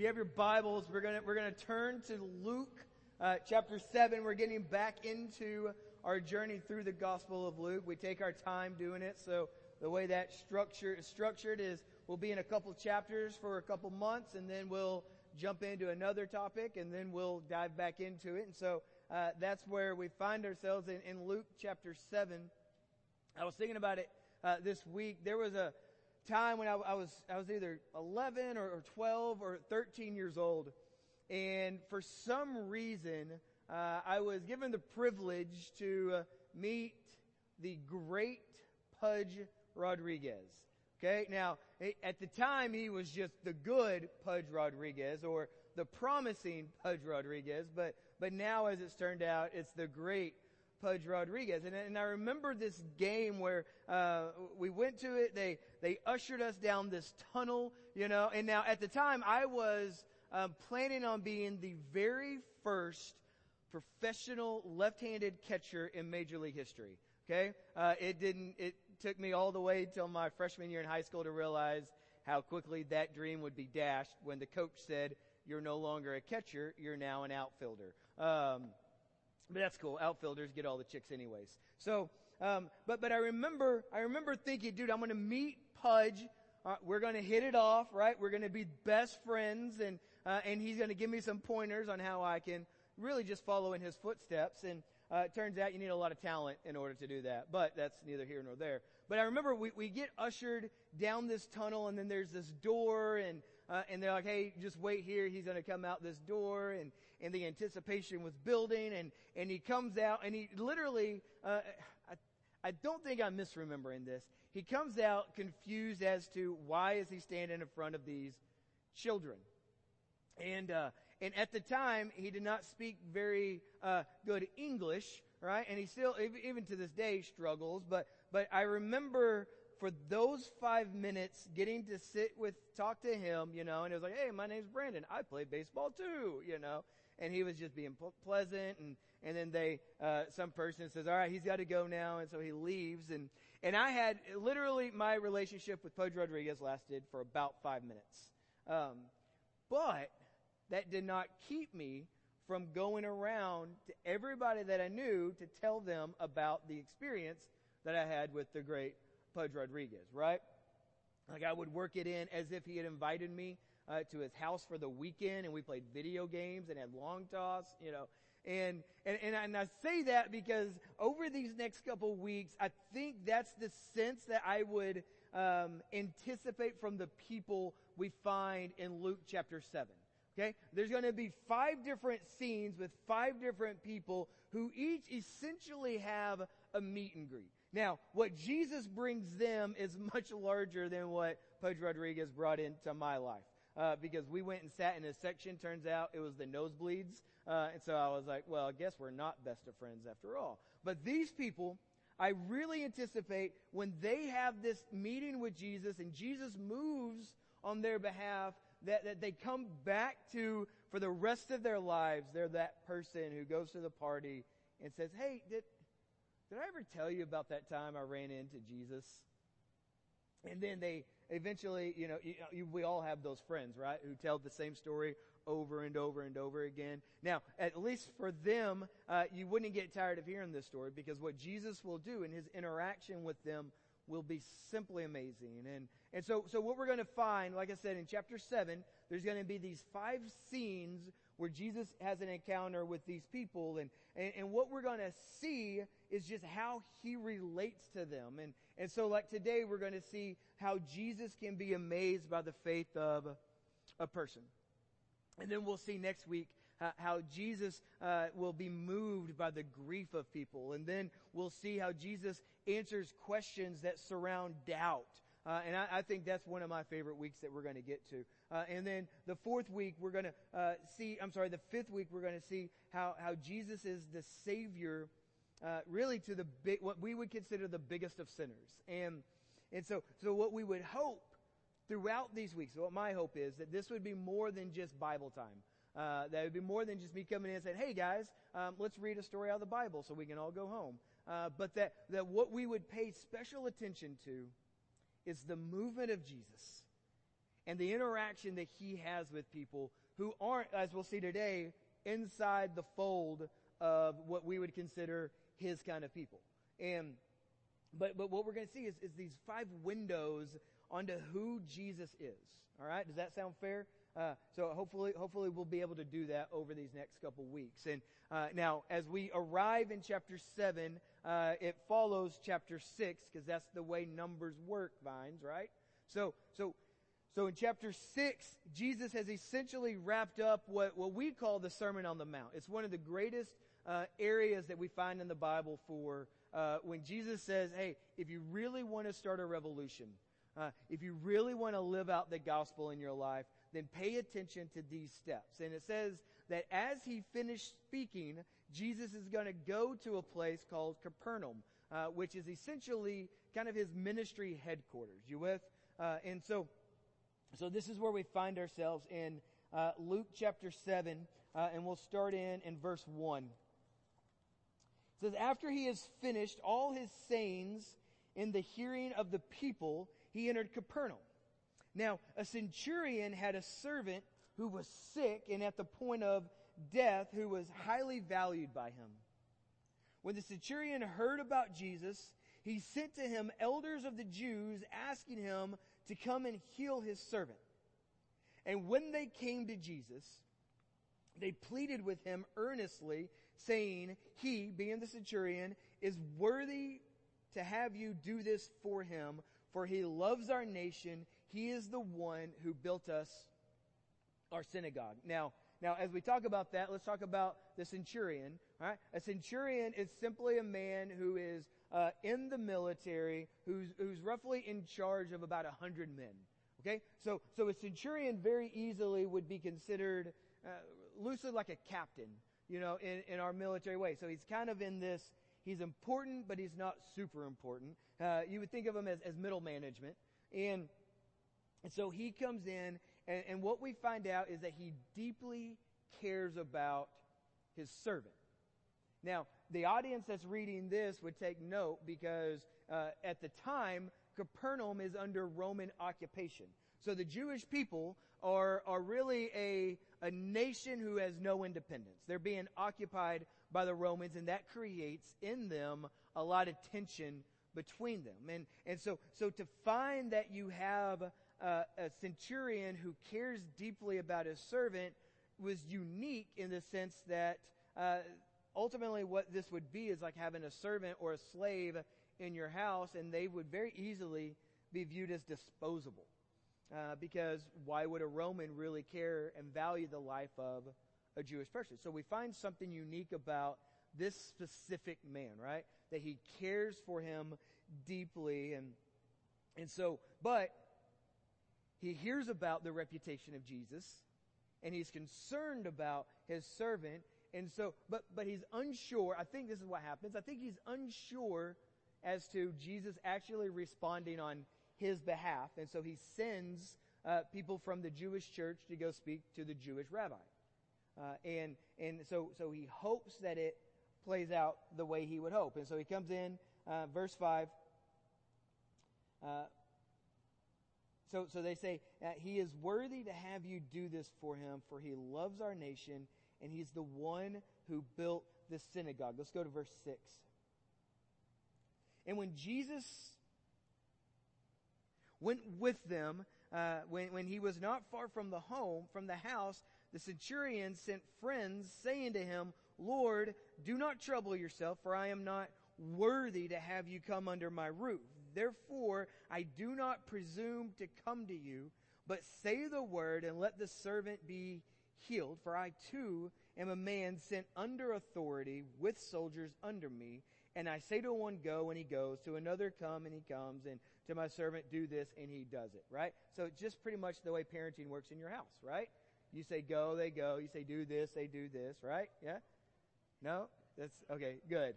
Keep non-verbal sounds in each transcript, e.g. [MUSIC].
you have your Bibles, we're gonna, we're gonna turn to Luke, uh, chapter 7. We're getting back into our journey through the Gospel of Luke. We take our time doing it, so the way that structure is structured is we'll be in a couple chapters for a couple months, and then we'll jump into another topic, and then we'll dive back into it. And so, uh, that's where we find ourselves in, in Luke chapter 7. I was thinking about it, uh, this week. There was a, time when I, I, was I was either 11 or, or, 12 or 13 years old, and for some reason uh, I was given the privilege to uh, meet the great Pudge Rodriguez. Okay, now at the time he was just the good Pudge Rodriguez or the promising Pudge Rodriguez, but but now as it's turned out, it's the great Pudge Rodriguez. And, and I remember this game where uh, we went to it. They they ushered us down this tunnel, you know. And now at the time, I was um, planning on being the very first professional left-handed catcher in Major League history. Okay, uh, it didn't. It took me all the way till my freshman year in high school to realize how quickly that dream would be dashed when the coach said, "You're no longer a catcher. You're now an outfielder." Um, but that's cool. Outfielders get all the chicks anyways. So, um, but, but I remember, I remember thinking, dude, I'm going to meet Pudge. Uh, we're going to hit it off, right? We're going to be best friends and, uh, and he's going to give me some pointers on how I can really just follow in his footsteps. And, uh, it turns out you need a lot of talent in order to do that, but that's neither here nor there. But I remember we, we get ushered down this tunnel and then there's this door and, uh, and they're like, hey, just wait here. He's going to come out this door. And, and the anticipation was building. And, and he comes out and he literally, uh, I, I don't think I'm misremembering this. He comes out confused as to why is he standing in front of these children. And, uh, and at the time, he did not speak very uh, good English, right? And he still, even to this day, struggles. But, but I remember for those five minutes, getting to sit with, talk to him, you know, and it was like, hey, my name's Brandon. I play baseball too, you know. And he was just being pleasant, and and then they, uh, some person says, all right, he's got to go now, and so he leaves, and and I had literally my relationship with Pudge Rodriguez lasted for about five minutes, um, but that did not keep me from going around to everybody that I knew to tell them about the experience that I had with the great Pudge Rodriguez, right? Like I would work it in as if he had invited me uh, to his house for the weekend and we played video games and had long toss, you know. And, and, and, and I say that because over these next couple weeks, I think that's the sense that I would um, anticipate from the people we find in Luke chapter 7. Okay? There's going to be five different scenes with five different people who each essentially have a meet and greet. Now, what Jesus brings them is [LAUGHS] much larger than what Pudge Rodriguez brought into my life. Uh, because we went and sat in a section. Turns out it was the nosebleeds. Uh, and so I was like, well, I guess we're not best of friends after all. But these people, I really anticipate when they have this meeting with Jesus and Jesus moves on their behalf, that, that they come back to, for the rest of their lives, they're that person who goes to the party and says, hey, did, did I ever tell you about that time I ran into Jesus? And then they eventually, you know, you, you, we all have those friends, right, who tell the same story over and over and over again. Now, at least for them, uh, you wouldn't get tired of hearing this story because what Jesus will do in his interaction with them will be simply amazing. And, and so, so what we're going to find, like I said, in chapter 7, there's going to be these five scenes where Jesus has an encounter with these people. And, and, and what we're going to see is just how he relates to them. And, and so, like today, we're going to see how Jesus can be amazed by the faith of a person. And then we'll see next week uh, how Jesus uh, will be moved by the grief of people. And then we'll see how Jesus answers questions that surround doubt. Uh, and I, I, think that's one of my favorite weeks that we're going to get to. Uh, and then the fourth week, we're going to uh, see, I'm sorry, the fifth week, we're going to see how, how Jesus is the Savior, uh, really to the big, what we would consider the biggest of sinners. And, and so, so what we would hope throughout these weeks, what my hope is, that this would be more than just Bible time. Uh, that it would be more than just me coming in and saying, hey guys, um, let's read a story out of the Bible so we can all go home. Uh, but that, that what we would pay special attention to is the movement of Jesus and the interaction that he has with people who aren't, as we'll see today, inside the fold of what we would consider his kind of people. And, but, but what we're going to see is, is these five windows onto who Jesus is. All right? Does that sound fair? Uh, so hopefully, hopefully we'll be able to do that over these next couple weeks. And uh, now, as we arrive in chapter seven, uh, it follows chapter six because that's the way numbers work. Vines, right? So, so, so in chapter six, Jesus has essentially wrapped up what what we call the Sermon on the Mount. It's one of the greatest uh, areas that we find in the Bible for uh, when Jesus says, "Hey, if you really want to start a revolution." Uh, if you really want to live out the gospel in your life, then pay attention to these steps. And it says that as he finished speaking, Jesus is going to go to a place called Capernaum, uh, which is essentially kind of his ministry headquarters. You with? Uh, and so, so this is where we find ourselves in uh, Luke chapter 7, uh, and we'll start in in verse 1. Says, After he has finished all his sayings in the hearing of the people, he entered Capernaum. Now, a centurion had a servant who was sick and at the point of death who was highly valued by him. When the centurion heard about Jesus, he sent to him elders of the Jews asking him to come and heal his servant. And when they came to Jesus, they pleaded with him earnestly, saying, He, being the centurion, is worthy to have you do this for him, for he loves our nation. He is the one who built us our synagogue. Now, now, as we talk about that, let's talk about the centurion. Right? A centurion is simply a man who is uh, in the military, who's who's roughly in charge of about a hundred men. Okay, so so a centurion very easily would be considered uh, loosely like a captain, you know, in, in our military way. So he's kind of in this He's important, but he's not super important. Uh, you would think of him as, as middle management. And, and so he comes in, and, and what we find out is that he deeply cares about his servant. Now, the audience that's reading this would take note because uh, at the time, Capernaum is under Roman occupation. So the Jewish people are, are really a, a nation who has no independence. They're being occupied by the Romans, and that creates in them a lot of tension between them. And, and so, so to find that you have a centurion who cares deeply about his servant was unique in the sense that uh, ultimately what this would be is like having a servant or a slave in your house, and they would very easily be viewed as disposable. Uh, because why would a Roman really care and value the life of a Jewish person. So we find something unique about this specific man, right? That he cares for him deeply and and so but he hears about the reputation of Jesus and he's concerned about his servant and so but but he's unsure. I think this is what happens. I think he's unsure as to Jesus actually responding on his behalf and so he sends uh, people from the Jewish church to go speak to the Jewish rabbi. Uh, and and so so he hopes that it plays out the way he would hope. And so he comes in, uh, verse five. Uh, so so they say he is worthy to have you do this for him, for he loves our nation, and he's the one who built the synagogue. Let's go to verse six. And when Jesus went with them, uh, when, when he was not far from the home, from the house, the centurion sent friends, saying to him, Lord, do not trouble yourself, for I am not worthy to have you come under my roof. Therefore, I do not presume to come to you, but say the word and let the servant be healed. For I too am a man sent under authority with soldiers under me. And I say to one, go, and he goes. To another, come, and he comes. And to my servant, do this, and he does it. Right? So it's just pretty much the way parenting works in your house, right? You say go, they go. You say do this, they do this, right? Yeah? No? That's okay, good.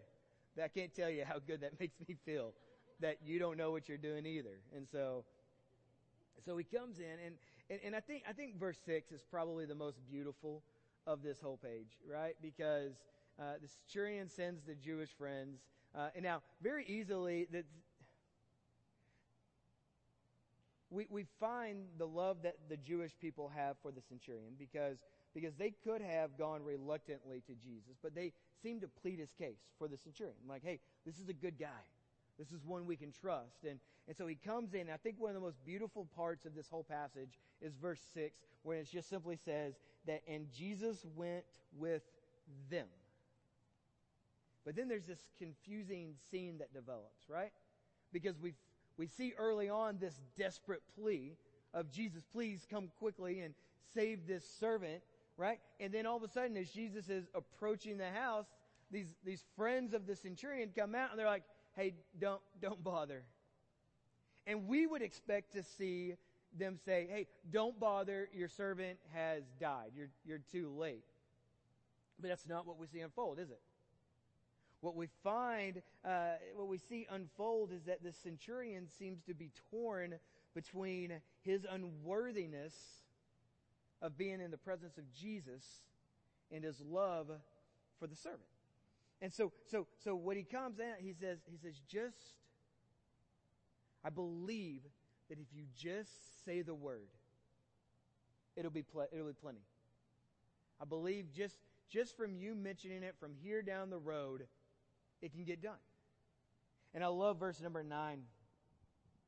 I can't tell you how good that [LAUGHS] makes me feel that you don't know what you're doing either. And so so he comes in and, and, and I think I think verse six is probably the most beautiful of this whole page, right? Because uh, the centurion sends the Jewish friends, uh, and now very easily that we, we find the love that the Jewish people have for the centurion because, because they could have gone reluctantly to Jesus, but they seem to plead his case for the centurion. Like, hey, this is a good guy. This is one we can trust. And, and so he comes in. I think one of the most beautiful parts of this whole passage is verse 6, where it just simply says that, and Jesus went with them. But then there's this confusing scene that develops, right? Because we we see early on this desperate plea of Jesus, please come quickly and save this servant, right? And then all of a sudden, as Jesus is approaching the house, these, these friends of the centurion come out and they're like, hey, don't, don't bother. And we would expect to see them say, hey, don't bother, your servant has died. You're, you're too late. But that's not what we see unfold, is it? What we find, uh, what we see unfold is that the centurion seems to be torn between his unworthiness of being in the presence of Jesus and his love for the servant. And so, so, so what he comes out, he says, he says, just, I believe that if you just say the word, it'll be, it'll be plenty. I believe just, just from you mentioning it from here down the road, it can get done. And I love verse number nine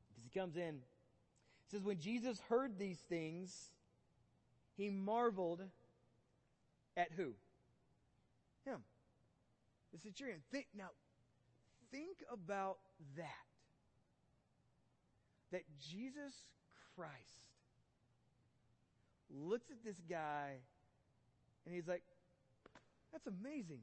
because he comes in. It says, When Jesus heard these things, he marveled at who? Him. The centurion. Think now, think about that. That Jesus Christ looks at this guy and he's like, that's amazing.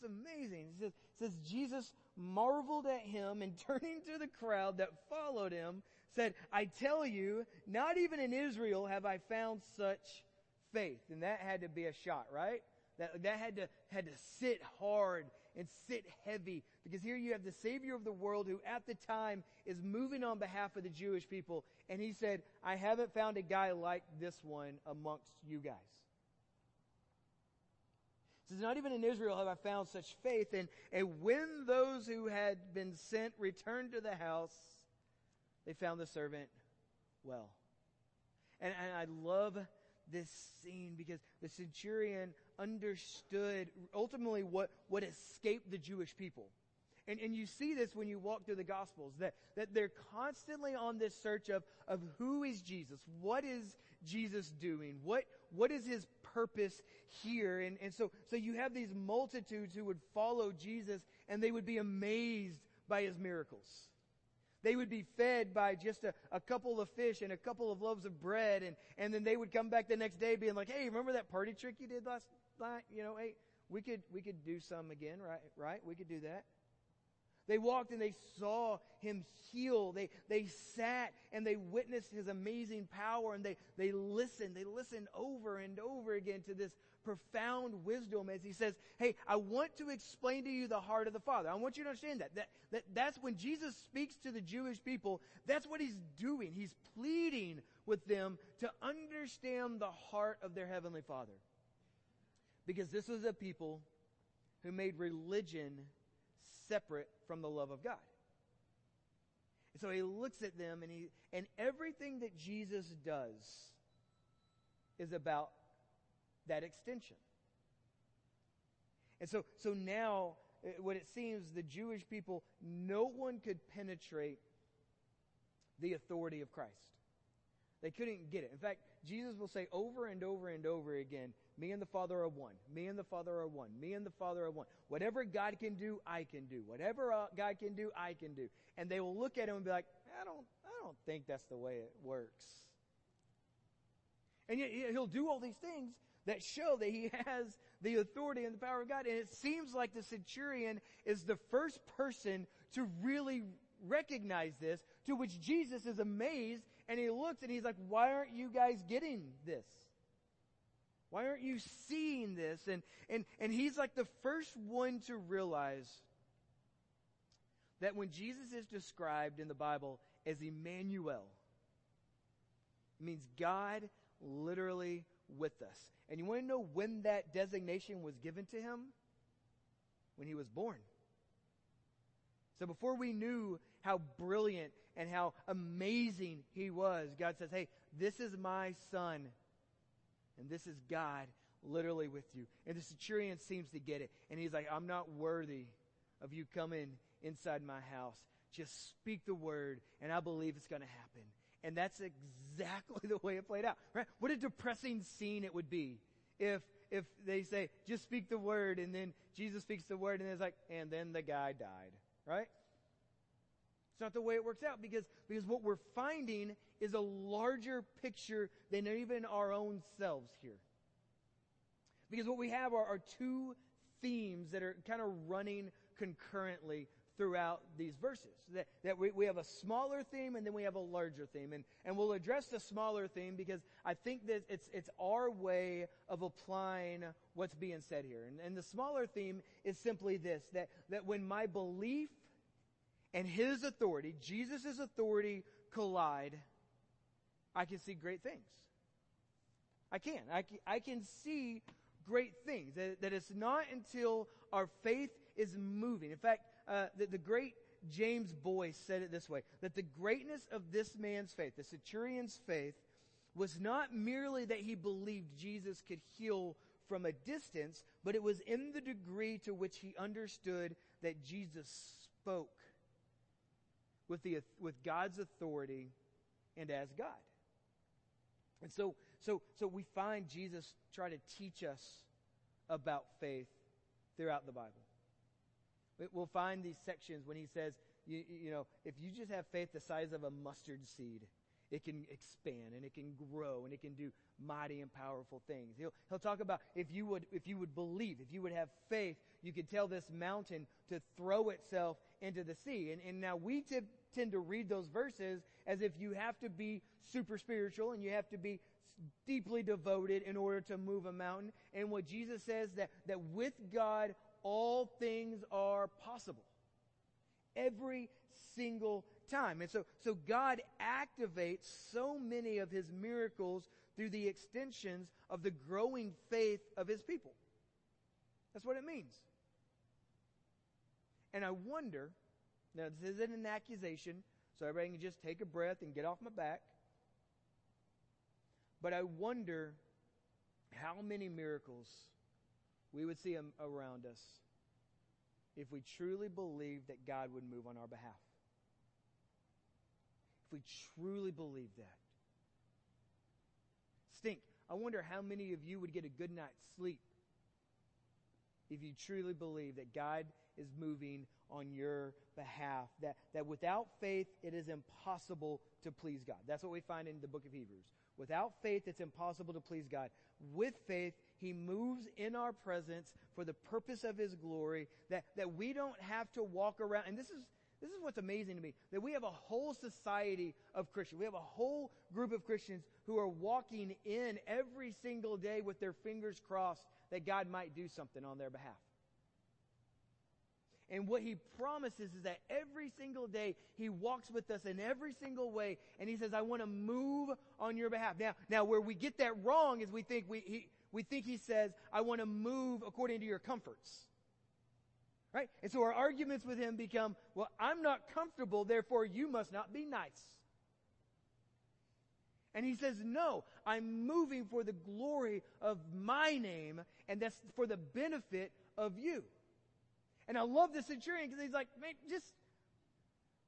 That's amazing. It says, it says, Jesus marveled at him and [LAUGHS] turning to the crowd that followed him, said, I tell you, not even in Israel have I found such faith. And that had to be a shot, right? That, that had to, had to sit hard and sit heavy because here you have the Savior of the world who at the time is moving on behalf of the Jewish people. And he said, I haven't found a guy like this one amongst you guys says, Not even in Israel have I found such faith. And, and when those who had been sent returned to the house, they found the servant well. And, and I love this scene because the centurion understood ultimately what, what escaped the Jewish people. And, and you see this when you walk through the Gospels, that, that they're constantly on this search of, of who is Jesus? What is Jesus doing? What, what is his purpose here? And, and so, so you have these multitudes who would follow Jesus and they would be amazed by his miracles. They would be fed by just a, a couple of fish and a couple of loaves of bread and, and then they would come back the next day being like, hey, remember that party trick you did last night? You know, hey, we could, we could do some again, right? Right? We could do that. They walked and they saw him heal. They, they sat and they witnessed his amazing power and they, they listened. They listened over and over again to this profound wisdom as he says, Hey, I want to explain to you the heart of the Father. I want you to understand that. that, that that's when Jesus speaks to the Jewish people, that's what he's doing. He's pleading with them to understand the heart of their Heavenly Father. Because this was a people who made religion separate from the love of God. And so he looks at them and he and everything that Jesus does is about that extension. And so so now uh, what it seems the Jewish people no one could penetrate the authority of Christ. They couldn't get it. In fact, Jesus will say over and over and over again, me and the Father are one. Me and the Father are one. Me and the Father are one. Whatever God can do, I can do. Whatever uh, God can do, I can do. And they will look at him and be like, I don't, I don't think that's the way it works. And yet he'll do all these things that show that he [LAUGHS] has the authority and the power of God. And it seems like the centurion is the first person to really recognize this, to which Jesus is amazed and he looks and he's like, why aren't you guys getting this? Why aren't you seeing this? And, and, and he's like the first one to realize that when Jesus is described in the Bible as Emmanuel, it means God literally with us. And you want to know when that designation was given to him? When he was born. So before we knew how brilliant and how amazing he was, God says, Hey, this is my son. And this is God literally with you. And the centurion seems to get it. And he's like, I'm not worthy of you coming inside my house. Just speak the word, and I believe it's going to happen. And that's exactly [LAUGHS] the way it played out. Right? What a depressing scene it would be if if they say, just speak the word, and then Jesus speaks the word, and it's like, and then the guy died. Right? It's not the way it works out because, because what we're finding is a larger picture than even our own selves here. Because what we have are, are two themes that are kind of running concurrently throughout these verses. That, that we, we have a smaller theme and then we have a larger theme. And, and we'll address the smaller theme because I think that it's, it's our way of applying what's being said here. And, and the smaller theme is simply this, that, that when my belief and his authority, Jesus' authority collide, I can see great things. I can. I can, I can see great things. That, that it's not until our faith is moving. In fact, uh, the, the great James Boice said it this way that the greatness of this man's faith, the centurion's faith, was not merely that he believed Jesus could heal from a distance, but it was in the degree to which he understood that Jesus spoke with, the, with God's authority and as God. And so, so, so we find Jesus try to teach us about faith throughout the Bible. We'll find these sections when he says, you, you know, if you just have faith the size of a mustard seed, it can expand and it can grow and it can do mighty and powerful things. He'll, he'll talk about if you would, if you would believe, if you would have faith, you could tell this mountain to throw itself into the sea. And, and now we t- tend to read those verses as if you have to be super spiritual and you have to be deeply devoted in order to move a mountain. And what Jesus says that, that with God, all things are possible. Every single time. And so, so God activates so many of his miracles through the extensions of the growing faith of his people. That's what it means. And I wonder, now this isn't an accusation, so everybody can just take a breath and get off my back. But I wonder how many miracles we would see around us if we truly believed that God would move on our behalf. If we truly believe that. Stink. I wonder how many of you would get a good night's sleep if you truly believe that God is moving on your behalf. That, that without faith, it is impossible to please God. That's what we find in the book of Hebrews. Without faith, it's impossible to please God. With faith, He moves in our presence for the purpose of His glory, that, that we don't have to walk around. And this is, this is what's amazing to me, that we have a whole society of Christians. We have a whole group of Christians who are walking in every single day with their fingers crossed that God might do something on their behalf. And what he promises is that every single day he walks with us in every single way. And he says, I want to move on your behalf. Now, now where we get that wrong is we think we, he, we think he says, I want to move according to your comforts. Right? And so our arguments with him become, well, I'm not comfortable, therefore you must not be nice. And he says, no, I'm moving for the glory of my name, and that's for the benefit of you. And I love the centurion because he's like, man, just,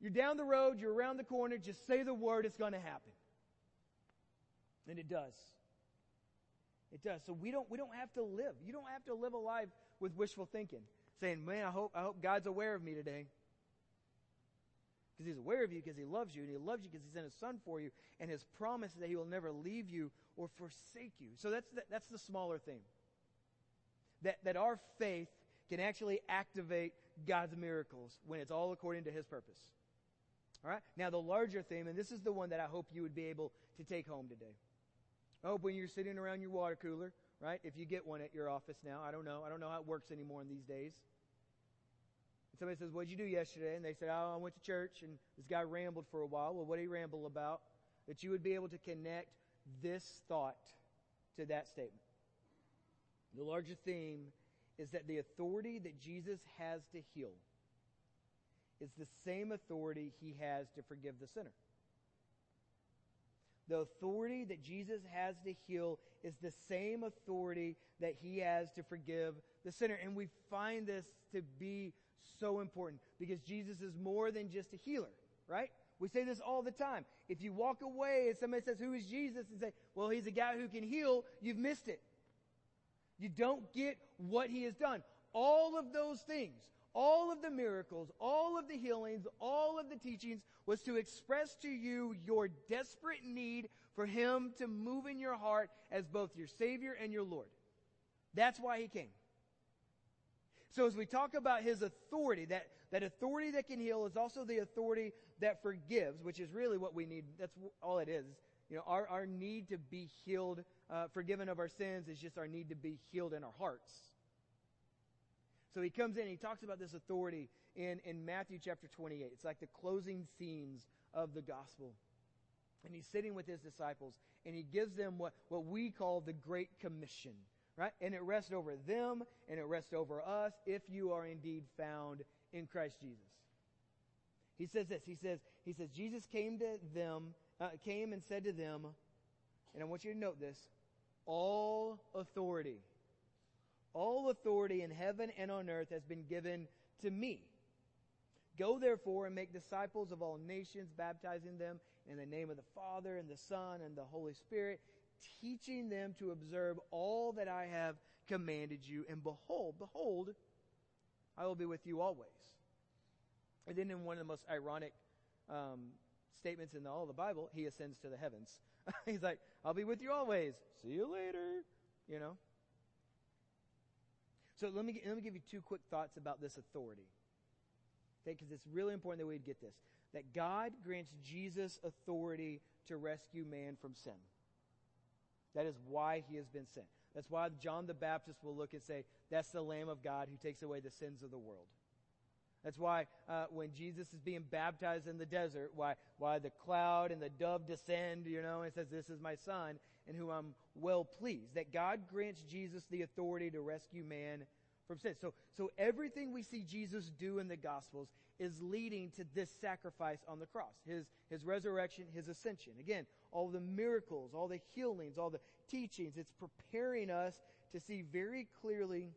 you're down the road, you're around the corner, just say the word, it's going to happen. And it does. It does. So we don't, we don't have to live. You don't have to live a life with wishful thinking, saying, man, I hope, I hope God's aware of me today. Because he's aware of you because he loves you, and he loves you because he sent his son for you, and his promise that he will never leave you or forsake you. So that's the, that's the smaller thing. That, that our faith can actually activate God's miracles when it's all according to His purpose. All right? Now, the larger theme, and this is the one that I hope you would be able to take home today. I hope when you're sitting around your water cooler, right? If you get one at your office now, I don't know. I don't know how it works anymore in these days. And somebody says, What'd you do yesterday? And they said, Oh, I went to church, and this guy rambled for a while. Well, what did he ramble about? That you would be able to connect this thought to that statement. The larger theme is that the authority that Jesus has to heal is the same authority he has to forgive the sinner. The authority that Jesus has to heal is the same authority that he has to forgive the sinner. And we find this to be so important because Jesus is more than just a healer, right? We say this all the time. If you walk away and somebody says, Who is Jesus? and say, Well, he's a guy who can heal, you've missed it. You don't get what he has done. All of those things, all of the miracles, all of the healings, all of the teachings was to express to you your desperate need for him to move in your heart as both your Savior and your Lord. That's why he came. So as we talk about his authority, that, that authority that can heal is also the authority that forgives, which is really what we need. That's all it is. You know, our, our need to be healed, uh, forgiven of our sins is just our need to be healed in our hearts. So he comes in, he talks about this authority in, in Matthew chapter 28. It's like the closing scenes of the gospel. And he's sitting with his disciples, and he gives them what, what we call the Great Commission right? And it rests over them and it rests over us if you are indeed found in Christ Jesus. He says this. He says, he says, Jesus came to them, uh, came and said to them, and I want you to note this, all authority, all authority in heaven and on earth has been given to me. Go therefore and make disciples of all nations, baptizing them in the name of the Father and the Son and the Holy Spirit, teaching them to observe all that I have commanded you. And behold, behold, I will be with you always. And then in one of the most ironic um, statements in all the Bible, he ascends to the heavens. [LAUGHS] He's like, I'll be with you always. See you later. You know? So let me, let me give you two quick thoughts about this authority. Okay, because it's really important that we get this. That God grants Jesus authority to rescue man from sin. That is why he has been sent. That's why John the Baptist will look and say, That's the Lamb of God who takes away the sins of the world. That's why uh, when Jesus is being baptized in the desert, why, why the cloud and the dove descend, you know, and says, This is my son in whom I'm well pleased. That God grants Jesus the authority to rescue man from sin. So, so everything we see Jesus do in the Gospels is leading to this sacrifice on the cross, his, his resurrection, his ascension. Again, all the miracles, all the healings, all the teachings, it's preparing us to see very clearly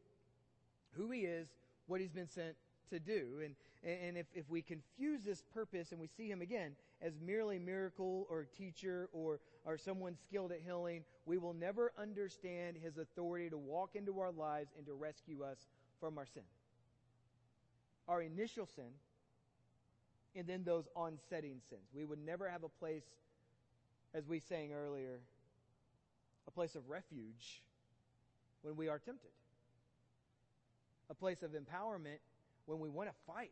who he is, what he's been sent to do. And, and if, if we confuse this purpose and we see him again as merely miracle or teacher or, or someone skilled at healing, we will never understand his authority to walk into our lives and to rescue us from our sin. Our initial sin and then those onsetting sins. We would never have a place, as we sang earlier, a place of refuge when we are tempted, a place of empowerment when we want to fight,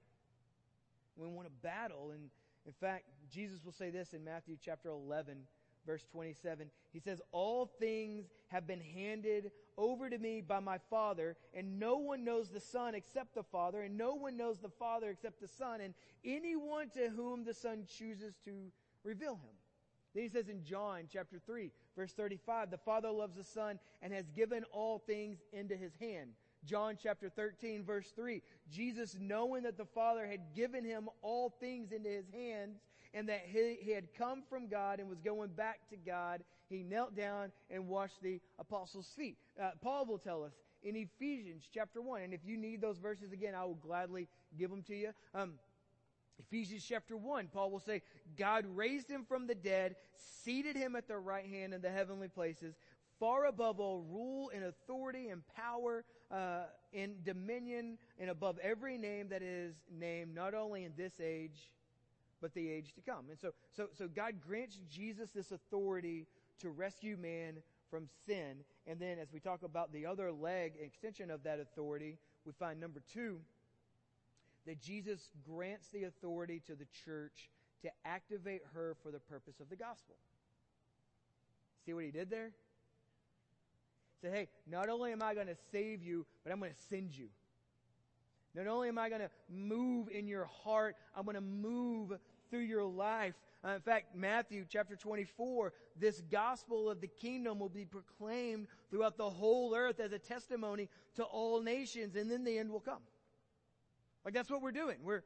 when we want to battle. And in fact, Jesus will say this in Matthew chapter 11 verse 27. He says, All things have been handed over to me by my Father, and no one knows the Son except the Father, and no one knows the Father except the Son, and anyone to whom the Son chooses to reveal him. Then he says in John chapter 3, verse 35, the Father loves the Son and has given all things into his hand. John chapter 13, verse 3, Jesus, knowing that the Father had given him all things into his hands, and that he, he had come from God and was going back to God, he knelt down and washed the apostles' feet. Uh, Paul will tell us in Ephesians chapter 1, and if you need those verses again, I will gladly give them to you. Um, Ephesians chapter 1, Paul will say, God raised him from the dead, seated him at the right hand in the heavenly places, far above all rule and authority and power uh, and dominion, and above every name that is named, not only in this age, but the age to come. And so, so, so God grants Jesus this authority to rescue man from sin. And then as we talk about the other leg, extension of that authority, we find number two, that Jesus grants the authority to the church to activate her for the purpose of the gospel. See what he did there? Said, hey, not only am I going to save you, but I'm going to send you. Not only am I going to move in your heart, I'm going to move through your life. Uh, in fact, Matthew chapter 24, this gospel of the kingdom will be proclaimed throughout the whole earth as a testimony to all nations, and then the end will come. Like that's what we're doing. We're,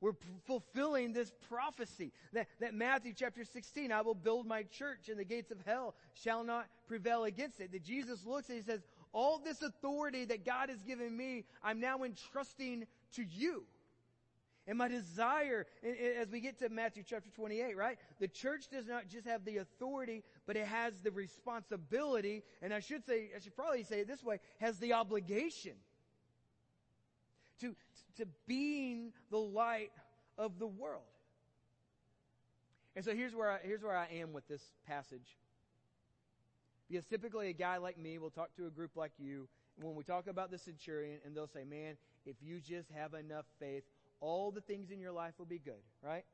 We're p- fulfilling this prophecy that, that Matthew chapter 16, I will build my church and the gates of hell shall not prevail against it. That Jesus looks and he says, all this authority that God has given me, I'm now entrusting to you. And my desire, as we get to Matthew chapter 28, right? The church does not just have the authority, but it has the responsibility, and I should say, I should probably say it this way, has the obligation to, to being the light of the world. And so here's where I, here's where I am with this passage. Because typically a guy like me will talk to a group like you, and when we talk about the centurion, and they'll say, man, if you just have enough faith, all the things in your life will be good, right?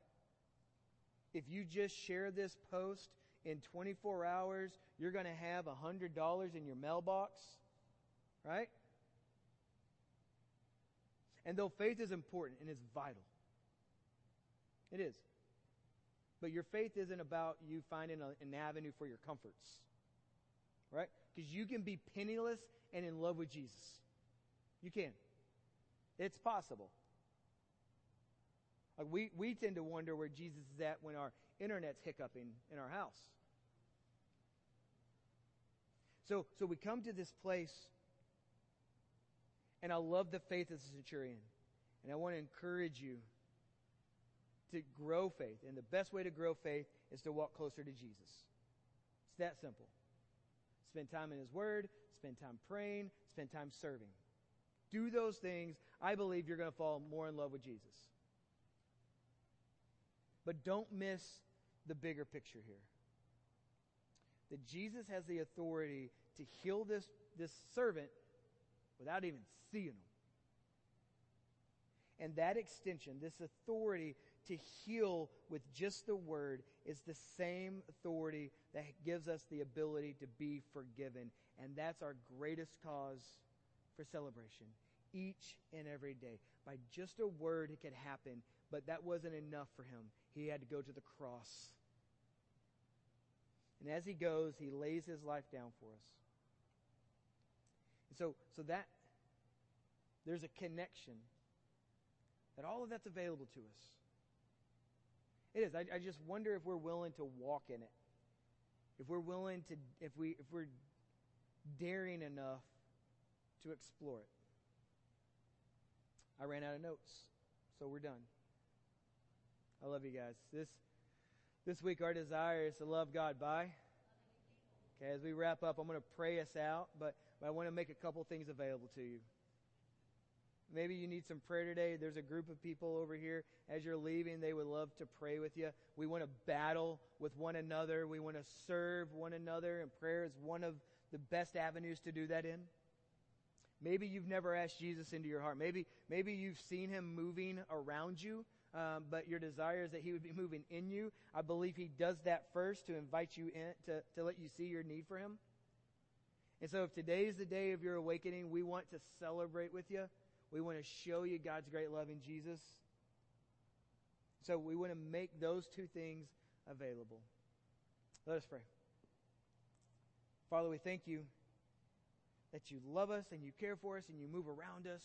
If you just share this post in 24 hours, you're going to have $100 in your mailbox, right? And though faith is important and is vital, it is. But your faith isn't about you finding a, an avenue for your comforts, right? Because you can be penniless and in love with Jesus. You can. It's possible. Like we, we tend to wonder where Jesus is at when our internet's hiccuping in our house. So, so we come to this place and I love the faith of the centurion. And I want to encourage you to grow faith. And the best way to grow faith is to walk closer to Jesus. It's that simple. Spend time in His Word, spend time praying, spend time serving. Do those things. I believe you're going to fall more in love with Jesus. But don't miss the bigger picture here. That Jesus has the authority to heal this, this servant without even seeing them. And that extension, this authority to heal with just the word, is the same authority that gives us the ability to be forgiven. And that's our greatest cause for celebration each and every day. By just a word, it could happen, but that wasn't enough for him. He had to go to the cross. And as he goes, he lays his life down for us. And so, so that there's a connection that all of that's available to us. It is. I, I just wonder if we're willing to walk in it. If we're willing to, if we, if we're daring enough to explore it. I ran out of notes, so we're done. I love you guys. This this week our desire is to love God by. Okay, as we wrap up, I'm going to pray us out, but, but I want to make a couple things available to you. Maybe you need some prayer today. There's a group of people over here. As you're leaving, they would love to pray with you. We want to battle with one another. We want to serve one another, and prayer is one of the best avenues to do that in. Maybe you've never asked Jesus into your heart. Maybe, maybe you've seen him moving around you, um, but your desire is that he would be moving in you. I believe he does that first to invite you in, to, to let you see your need for him. And so if today is the day of your awakening, we want to celebrate with you. We want to show you God's great love in Jesus. So we want to make those two things available. Let us pray. Father, we thank you that you love us and you care for us and you move around us.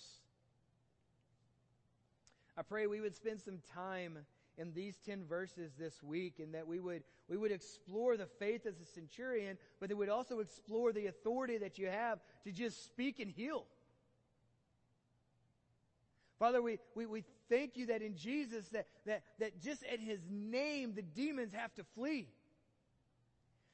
I pray we would spend some time in these 10 verses this week and that we would, we would explore the faith as a centurion, but that we'd also explore the authority that you have to just speak and heal. Father, we, we, we thank you that in Jesus, that, that, that just at his name, the demons have to flee.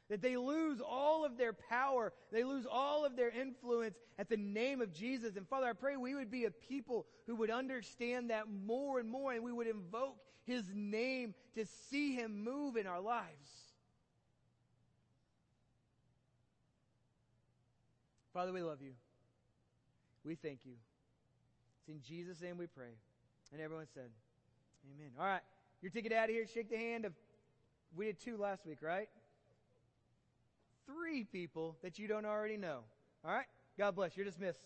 That they lose all of their power. They lose all of their influence at the name of Jesus. And Father, I pray we would be a people who would understand that more and more and we would invoke his name to see him move in our lives. Father, we love you. We thank you. It's in Jesus' name we pray. And everyone said, Amen. All right. Your ticket out of here. Shake the hand of, we did two last week, right? Three people that you don't already know. All right? God bless. You're dismissed.